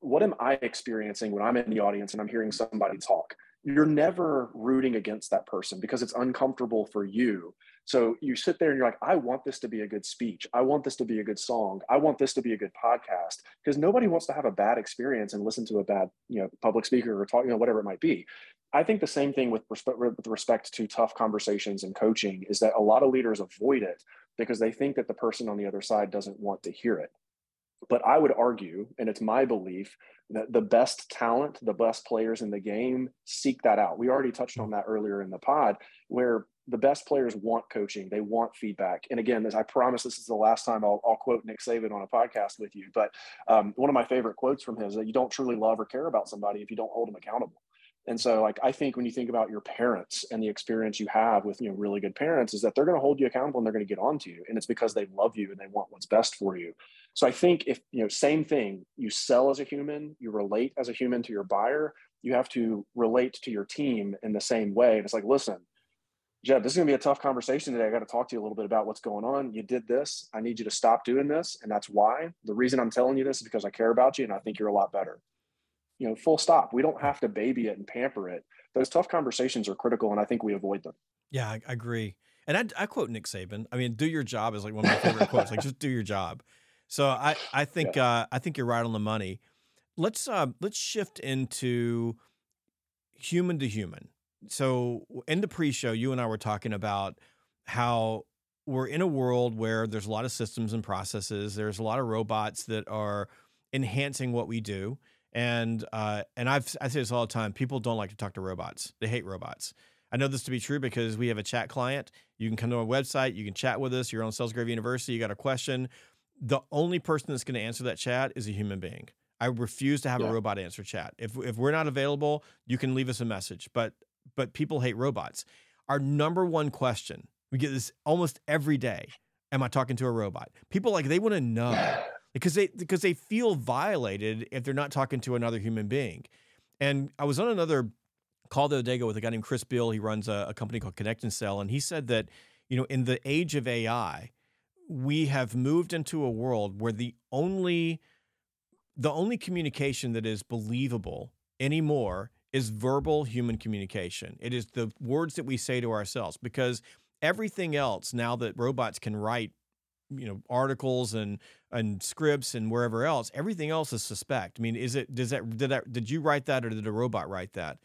what am i experiencing when i'm in the audience and i'm hearing somebody talk you're never rooting against that person because it's uncomfortable for you so you sit there and you're like, I want this to be a good speech. I want this to be a good song. I want this to be a good podcast because nobody wants to have a bad experience and listen to a bad, you know, public speaker or talk, you know, whatever it might be. I think the same thing with respect, with respect to tough conversations and coaching is that a lot of leaders avoid it because they think that the person on the other side doesn't want to hear it. But I would argue, and it's my belief, that the best talent, the best players in the game seek that out. We already touched on that earlier in the pod, where the best players want coaching. They want feedback. And again as i promise this is the last time i'll, I'll quote nick saban on a podcast with you but um, one of my favorite quotes from him is that you don't truly love or care about somebody if you don't hold them accountable. And so like i think when you think about your parents and the experience you have with you know really good parents is that they're going to hold you accountable and they're going to get on to you and it's because they love you and they want what's best for you so i think if you know same thing you sell as a human you relate as a human to your buyer you have to relate to your team in the same way and it's like listen Jeb, this is going to be a tough conversation today. I got to talk to you a little bit about what's going on. You did this. I need you to stop doing this. And that's why. The reason I'm telling you this is because I care about you and I think you're a lot better. You know, full stop. We don't have to baby it and pamper it. Those tough conversations are critical and I think we avoid them. Yeah, I, agree. And I, I, quote Nick Saban. I mean, do your job is like one of my favorite quotes. Like, just do your job. So I, I think, yeah. uh, I think you're right on the money. Let's, uh, let's shift into human to human so in the pre-show, you and I were talking about how we're in a world where there's a lot of systems and processes. There's a lot of robots that are enhancing what we do. And uh, and I've I say this all the time. People don't like to talk to robots. They hate robots. I know this to be true because we have a chat client. You can come to our website. You can chat with us. You're on Sales Gravy University. You got a question. The only person that's going to answer that chat is a human being. I refuse to have yeah. a robot answer chat. If if we're not available, you can leave us a message. But but people hate robots. Our number one question, we get this almost every day. Am I talking to a robot? People like they want to know because they because they feel violated if they're not talking to another human being. And I was on another call the other day with a guy named Chris Beall. He runs a, a company called Connect and Sell, and he said that you know in the age of AI, we have moved into a world where the only the only communication that is believable anymore is verbal human communication. It is the words that we say to ourselves because everything else now that robots can write you know articles and and scripts and wherever else everything else is suspect i mean is it does that did that did you write that or did a robot write that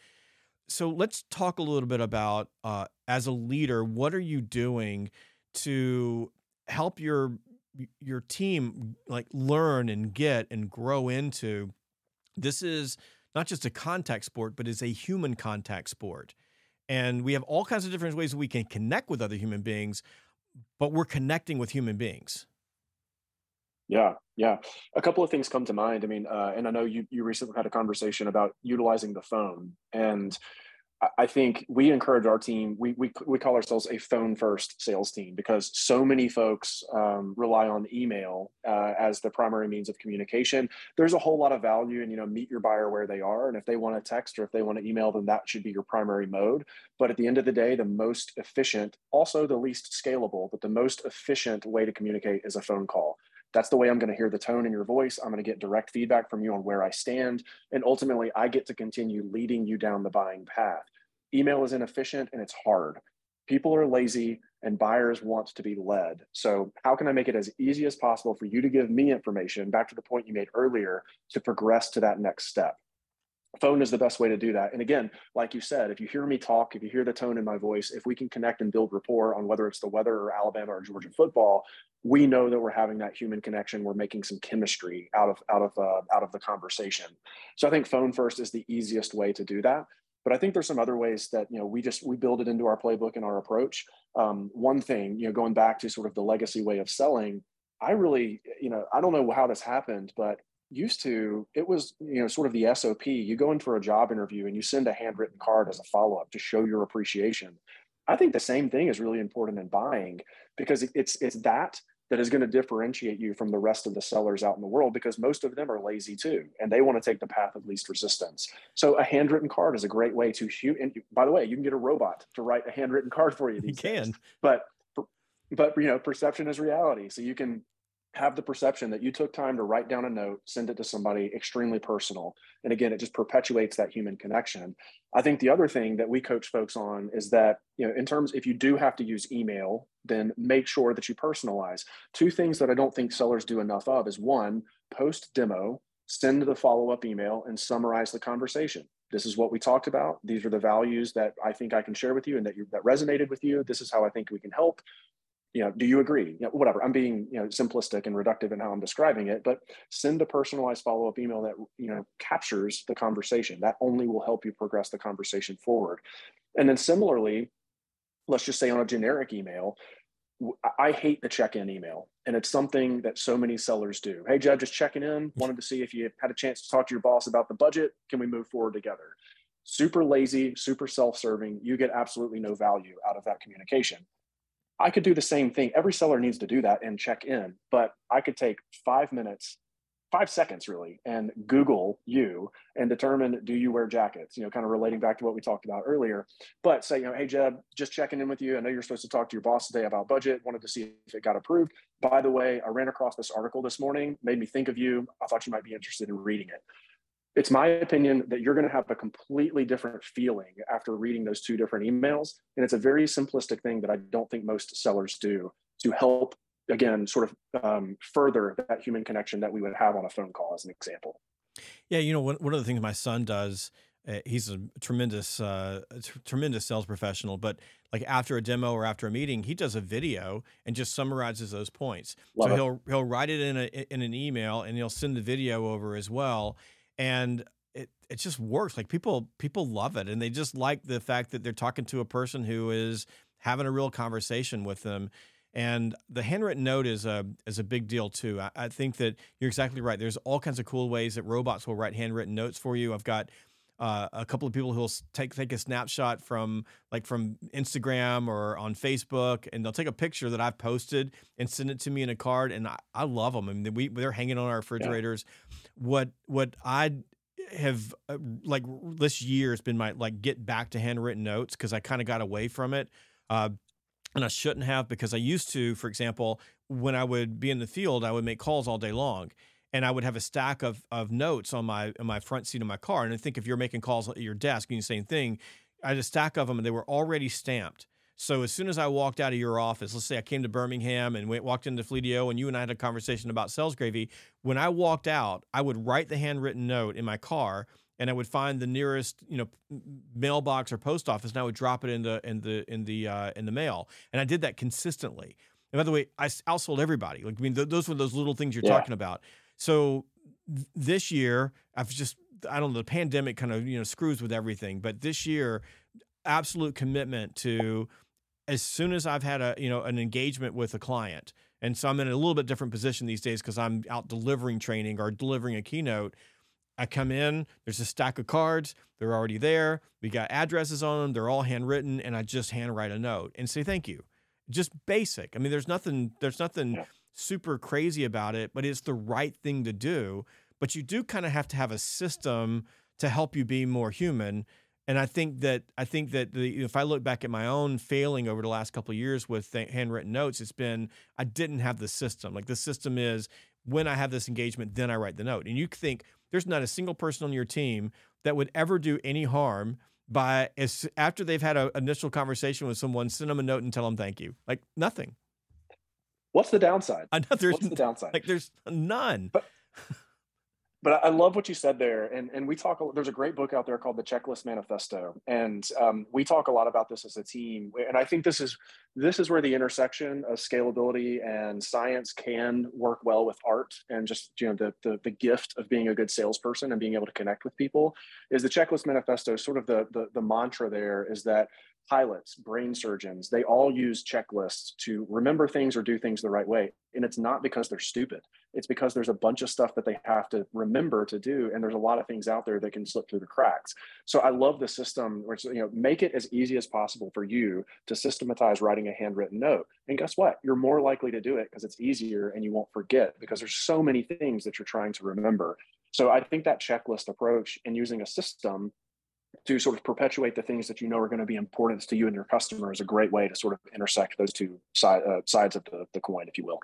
so let's talk a little bit about uh, as a leader what are you doing to help your your team like learn and get and grow into this is not just a contact sport, but is a human contact sport. And we have all kinds of different ways we can connect with other human beings, but we're connecting with human beings. Yeah, yeah. A couple of things come to mind. I mean, uh, and I know you you recently had a conversation about utilizing the phone, and I think we encourage our team. We, we, we call ourselves a phone first sales team because so many folks um, rely on email uh, as the primary means of communication. There's a whole lot of value in you know meet your buyer where they are, and if they want to text or if they want to email, then that should be your primary mode. But at the end of the day, the most efficient, also the least scalable, but the most efficient way to communicate is a phone call. That's the way I'm going to hear the tone in your voice. I'm going to get direct feedback from you on where I stand. And ultimately, I get to continue leading you down the buying path. Email is inefficient and it's hard. People are lazy and buyers want to be led. So, how can I make it as easy as possible for you to give me information, back to the point you made earlier, to progress to that next step? Phone is the best way to do that. And again, like you said, if you hear me talk, if you hear the tone in my voice, if we can connect and build rapport on whether it's the weather or Alabama or Georgia football, we know that we're having that human connection. We're making some chemistry out of out of uh, out of the conversation. So I think phone first is the easiest way to do that. But I think there's some other ways that you know we just we build it into our playbook and our approach. um, one thing, you know, going back to sort of the legacy way of selling, I really, you know, I don't know how this happened, but used to it was you know sort of the sop you go in for a job interview and you send a handwritten card as a follow-up to show your appreciation. I think the same thing is really important in buying because it's it's that that is going to differentiate you from the rest of the sellers out in the world because most of them are lazy too and they want to take the path of least resistance. So a handwritten card is a great way to shoot and by the way you can get a robot to write a handwritten card for you you can days. but but you know perception is reality so you can have the perception that you took time to write down a note, send it to somebody extremely personal. And again, it just perpetuates that human connection. I think the other thing that we coach folks on is that, you know, in terms, if you do have to use email, then make sure that you personalize. Two things that I don't think sellers do enough of is one, post demo, send the follow up email and summarize the conversation. This is what we talked about. These are the values that I think I can share with you and that you, that resonated with you. This is how I think we can help you know, do you agree? You know, whatever. I'm being, you know, simplistic and reductive in how I'm describing it, but send a personalized follow-up email that, you know, captures the conversation. That only will help you progress the conversation forward. And then similarly, let's just say on a generic email, I hate the check-in email, and it's something that so many sellers do. Hey, Jeb, just checking in. Mm-hmm. Wanted to see if you had a chance to talk to your boss about the budget. Can we move forward together? Super lazy, super self-serving. You get absolutely no value out of that communication. I could do the same thing. Every seller needs to do that and check in, but I could take five minutes, five seconds really, and Google you and determine do you wear jackets? You know, kind of relating back to what we talked about earlier. But say, you know, hey Jeb, just checking in with you. I know you're supposed to talk to your boss today about budget. Wanted to see if it got approved. By the way, I ran across this article this morning, made me think of you. I thought you might be interested in reading it it's my opinion that you're going to have a completely different feeling after reading those two different emails. And it's a very simplistic thing that I don't think most sellers do to help, again, sort of um, further that human connection that we would have on a phone call, as an example. Yeah, you know, one, one of the things my son does, uh, he's a tremendous, uh, tremendous sales professional, but like after a demo or after a meeting, he does a video and just summarizes those points. Love so it. he'll he'll write it in a in an email and he'll send the video over as well and it it just works. Like people people love it, and they just like the fact that they're talking to a person who is having a real conversation with them. And the handwritten note is a is a big deal too. I, I, think that you're exactly right. There's all kinds of cool ways that robots will write handwritten notes for you. I've got uh, a couple of people who'll take take a snapshot from like from Instagram or on Facebook, and they'll take a picture that I've posted and send it to me in a card, and I, I love them. I mean, we they're hanging on our refrigerators. Yeah. What what I have uh, like this year has been my like get back to handwritten notes because I kind of got away from it. Uh, and I shouldn't have because I used to, for example, when I would be in the field, I would make calls all day long and I would have a stack of of notes on my on my front seat of my car. And I think if you're making calls at your desk and the same thing, I had a stack of them and they were already stamped. So as soon as I walked out of your office, let's say I came to Birmingham and went, walked into Fleetio and you and I had a conversation about sales gravy. When I walked out, I would write the handwritten note in my car and I would find the nearest, you know, mailbox or post office, and I would drop it in the in the in the uh, in the mail. And I did that consistently. And by the way, I outsold everybody. Like I mean, th- those were those little things you're yeah. talking about. So th- this year, I've just I don't know the pandemic kind of you know screws with everything, but this year, absolute commitment to as soon as I've had a you know an engagement with a client, and so I'm in a little bit different position these days because I'm out delivering training or delivering a keynote. I come in, there's a stack of cards, they're already there. We got addresses on them, they're all handwritten, and I just handwrite a note and say thank you. Just basic. I mean, there's nothing, there's nothing super crazy about it, but it's the right thing to do. But you do kind of have to have a system to help you be more human. And I think that I think that the, if I look back at my own failing over the last couple of years with handwritten notes, it's been I didn't have the system. Like the system is when I have this engagement, then I write the note. And you think there's not a single person on your team that would ever do any harm by as after they've had an initial conversation with someone, send them a note and tell them thank you. Like nothing. What's the downside? I know there's What's the downside? Like there's none. But, but I love what you said there, and and we talk. There's a great book out there called The Checklist Manifesto, and um, we talk a lot about this as a team. And I think this is this is where the intersection of scalability and science can work well with art, and just you know the the, the gift of being a good salesperson and being able to connect with people. Is the Checklist Manifesto sort of the the, the mantra there? Is that pilots, brain surgeons, they all use checklists to remember things or do things the right way. And it's not because they're stupid. It's because there's a bunch of stuff that they have to remember to do. And there's a lot of things out there that can slip through the cracks. So I love the system which, you know, make it as easy as possible for you to systematize writing a handwritten note. And guess what? You're more likely to do it because it's easier and you won't forget because there's so many things that you're trying to remember. So I think that checklist approach and using a system to sort of perpetuate the things that you know are going to be important to you and your customer is a great way to sort of intersect those two side, uh, sides of the, the coin, if you will.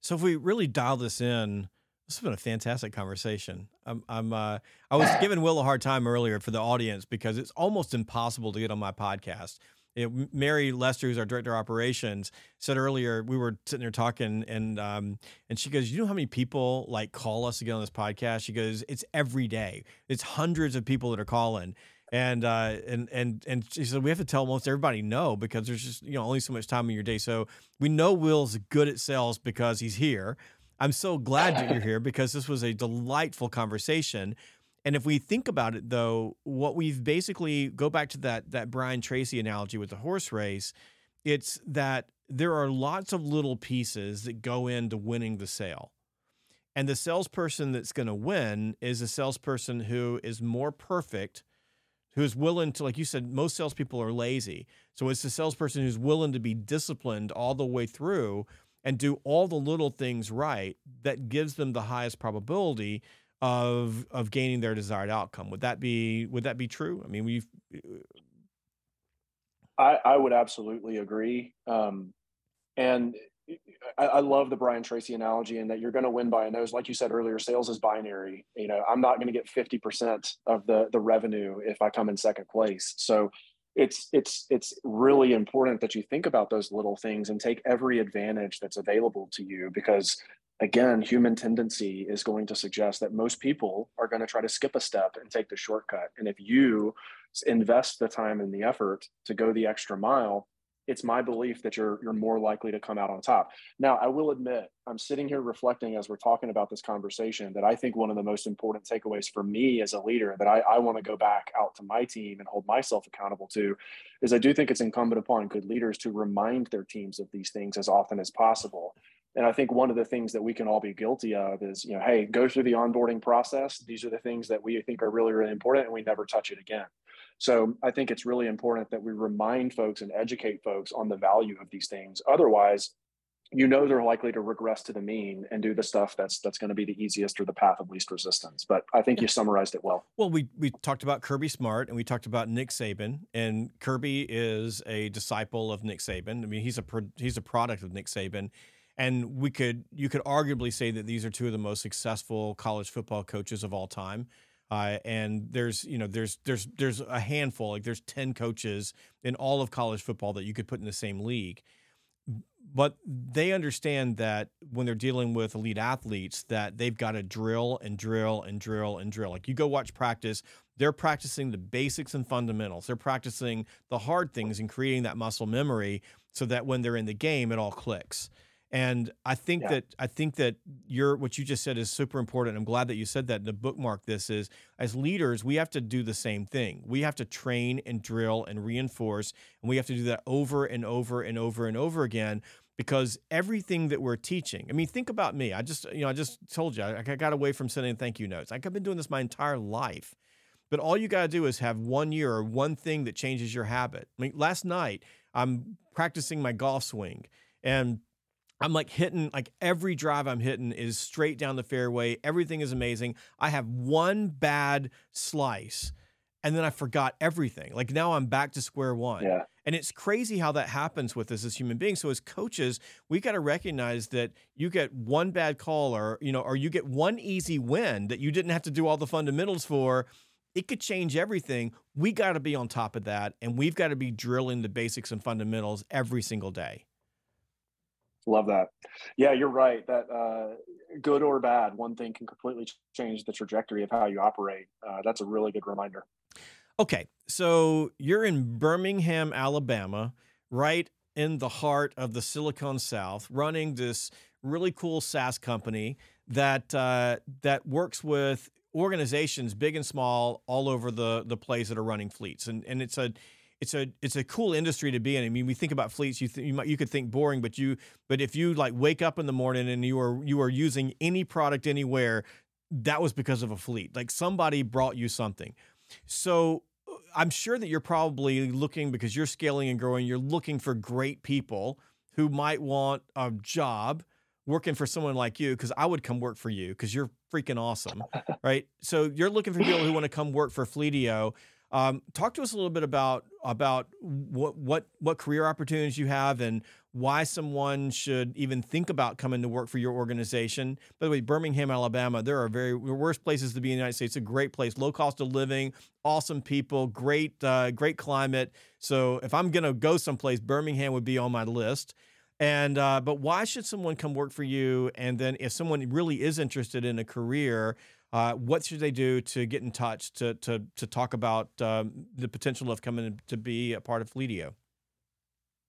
So if we really dial this in, this has been a fantastic conversation. I'm, I'm uh, I was giving Will a hard time earlier for the audience because it's almost impossible to get on my podcast. It, Mary Lester, who's our director of operations, said earlier we were sitting there talking, and um, and she goes, "You know how many people like call us to get on this podcast?" She goes, "It's every day. It's hundreds of people that are calling." And uh, and and and she said we have to tell almost everybody no because there's just you know only so much time in your day. So we know Will's good at sales because he's here. I'm so glad that you're here because this was a delightful conversation. And if we think about it, though, what we've basically go back to that that Brian Tracy analogy with the horse race, it's that there are lots of little pieces that go into winning the sale. And the salesperson that's going to win is a salesperson who is more perfect who's willing to, like you said, most salespeople are lazy. So it's the salesperson who's willing to be disciplined all the way through and do all the little things right that gives them the highest probability of of gaining their desired outcome. Would that be would that be true? I mean, we've. I, I would absolutely agree. Um, and I, I, love the Brian Tracy analogy and that you're going to win by a nose. Like you said earlier, sales is binary. You know, I'm not going to get 50% of the the revenue if I come in second place. So it's it's it's really important that you think about those little things and take every advantage that's available to you because again human tendency is going to suggest that most people are going to try to skip a step and take the shortcut and if you invest the time and the effort to go the extra mile it's my belief that you're you're more likely to come out on top. Now, I will admit, I'm sitting here reflecting as we're talking about this conversation that I think one of the most important takeaways for me as a leader that I, I want to go back out to my team and hold myself accountable to is I do think it's incumbent upon good leaders to remind their teams of these things as often as possible. And I think one of the things that we can all be guilty of is, you know, hey, go through the onboarding process. These are the things that we think are really, really important, and we never touch it again. So I think it's really important that we remind folks and educate folks on the value of these things. Otherwise, you know they're likely to regress to the mean and do the stuff that's that's going to be the easiest or the path of least resistance. But I think you summarized it well. Well, we we talked about Kirby Smart and we talked about Nick Saban, and Kirby is a disciple of Nick Saban. I mean, he's a he's a product of Nick Saban, and we could you could arguably say that these are two of the most successful college football coaches of all time. Uh, and there's you know there's there's there's a handful like there's 10 coaches in all of college football that you could put in the same league. But they understand that when they're dealing with elite athletes that they've got to drill and drill and drill and drill. Like you go watch practice they're practicing the basics and fundamentals. They're practicing the hard things and creating that muscle memory so that when they're in the game it all clicks and I think yeah. that I think that your what you just said is super important. I'm glad that you said that. And to bookmark this is as leaders, we have to do the same thing. We have to train and drill and reinforce, and we have to do that over and over and over and over again because everything that we're teaching. I mean, think about me. I just you know I just told you I, I got away from sending thank you notes. I've been doing this my entire life. But all you got to do is have one year or one thing that changes your habit. I mean, last night I'm practicing my golf swing and I'm like hitting like every drive I'm hitting is straight down the fairway. Everything is amazing. I have one bad slice and then I forgot everything. Like now I'm back to square one. Yeah. And it's crazy how that happens with us as human beings. So as coaches, we got to recognize that you get one bad call or, you know, or you get one easy win that you didn't have to do all the fundamentals for. It could change everything. We got to be on top of that and we've got to be drilling the basics and fundamentals every single day. Love that. Yeah, you're right. That uh, good or bad, one thing can completely change the trajectory of how you operate. Uh, that's a really good reminder. Okay, so you're in Birmingham, Alabama, right in the heart of the Silicon South, running this really cool SaaS company that uh, that works with organizations big and small all over the the place that are running fleets, and and it's a it's a it's a cool industry to be in. I mean, we think about fleets, you th- you might you could think boring, but you but if you like wake up in the morning and you are you are using any product anywhere, that was because of a fleet. Like somebody brought you something. So I'm sure that you're probably looking because you're scaling and growing, you're looking for great people who might want a job working for someone like you because I would come work for you because you're freaking awesome, right? So you're looking for people who want to come work for Fleetio. Um, talk to us a little bit about about what what what career opportunities you have and why someone should even think about coming to work for your organization. By the way, Birmingham, Alabama, there are very worst places to be in the United States. It's a great place, low cost of living, awesome people, great uh, great climate. So if I'm gonna go someplace, Birmingham would be on my list. And uh, but why should someone come work for you? And then if someone really is interested in a career, uh, what should they do to get in touch to to to talk about um, the potential of coming to be a part of Fleetio?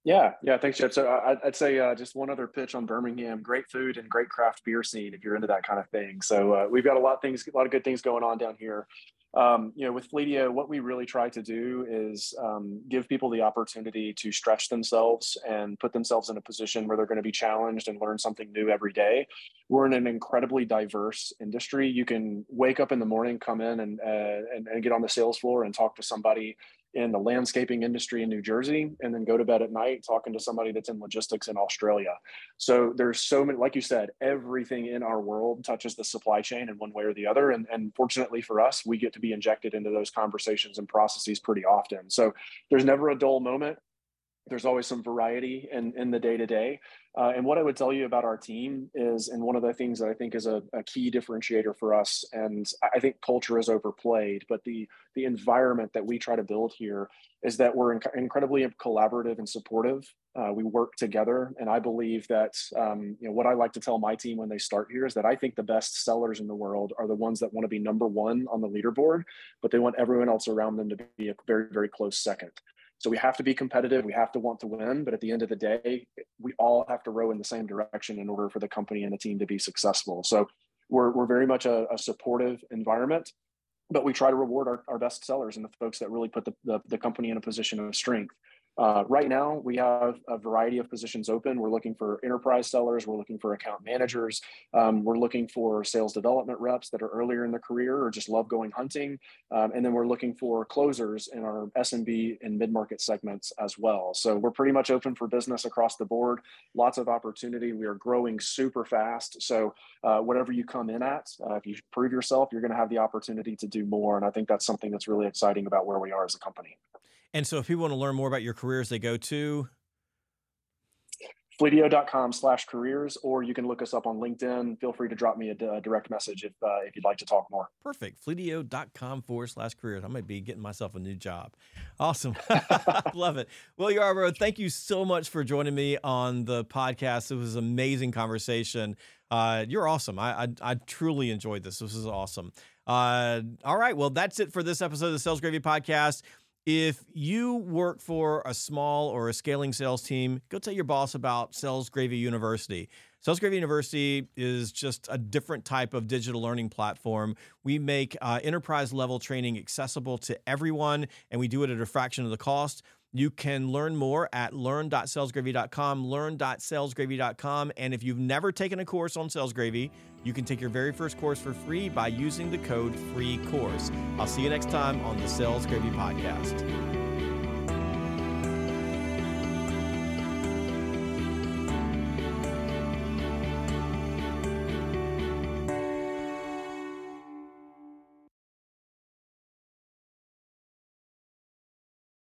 Yeah, yeah, thanks, Jeb. So uh, I'd say uh, just one other pitch on Birmingham: great food and great craft beer scene if you're into that kind of thing. So uh, we've got a lot of things, a lot of good things going on down here um, you know, with Fleetio, what we really try to do is um, give people the opportunity to stretch themselves and put themselves in a position where they're going to be challenged and learn something new every day. We're in an incredibly diverse industry. You can wake up in the morning, come in and, uh, and, and get on the sales floor and talk to somebody in the landscaping industry in New Jersey and then go to bed at night talking to somebody that's in logistics in Australia. So there's so many, like you said, everything in our world touches the supply chain in one way or the other. And, and fortunately for us, we get to be injected into those conversations and processes pretty often. So there's never a dull moment there's always some variety in, in the day to day. And what I would tell you about our team is, and one of the things that I think is a, a, key differentiator for us, and I think culture is overplayed, but the the environment that we try to build here is that we're inc- incredibly collaborative and supportive. Uh, we work together, and I believe that um, you know what I like to tell my team when they start here is that I think the best sellers in the world are the ones that want to be number one on the leaderboard, but they want everyone else around them to be a very very close second. So we have to be competitive. We have to want to win. But at the end of the day, we all have to row in the same direction in order for the company and the team to be successful. So we're, we're very much a, a supportive environment, but we try to reward our, our best sellers and the folks that really put the, the, the company in a position of strength. Uh, right now, we have a variety of positions open. We're looking for enterprise sellers. We're looking for account managers. Um, we're looking for sales development reps that are earlier in their career or just love going hunting. Um, and then we're looking for closers in our SMB and mid-market segments as well. So we're pretty much open for business across the board. Lots of opportunity. We are growing super fast. So uh, whatever you come in at, uh, if you prove yourself, you're going to have the opportunity to do more. And I think that's something that's really exciting about where we are as a company. And so if people want to learn more about your careers, they go to fleetio.com slash careers, or you can look us up on LinkedIn. Feel free to drop me a, a direct message if, uh, if you'd like to talk more. Perfect. Fleetio.com forward slash careers. I might be getting myself a new job. Awesome. Love it. Will, Yarbrough, thank you so much for joining me on the podcast. It was an amazing conversation. Uh, you're awesome. I, I, I truly enjoyed this. This is awesome. Uh, all right. Well, that's it for this episode of the Sales Gravy Podcast. If you work for a small or a scaling sales team, go tell your boss about Sales Gravy University. Sales Gravy University is just a different type of digital learning platform. We make uh, enterprise level training accessible to everyone, and we do it at a fraction of the cost. You can learn more at learn.salesgravy.com, learn.salesgravy.com. And if you've never taken a course on Sales Gravy, you can take your very first course for free by using the code FREE COURSE. I'll see you next time on the Sales Gravy Podcast.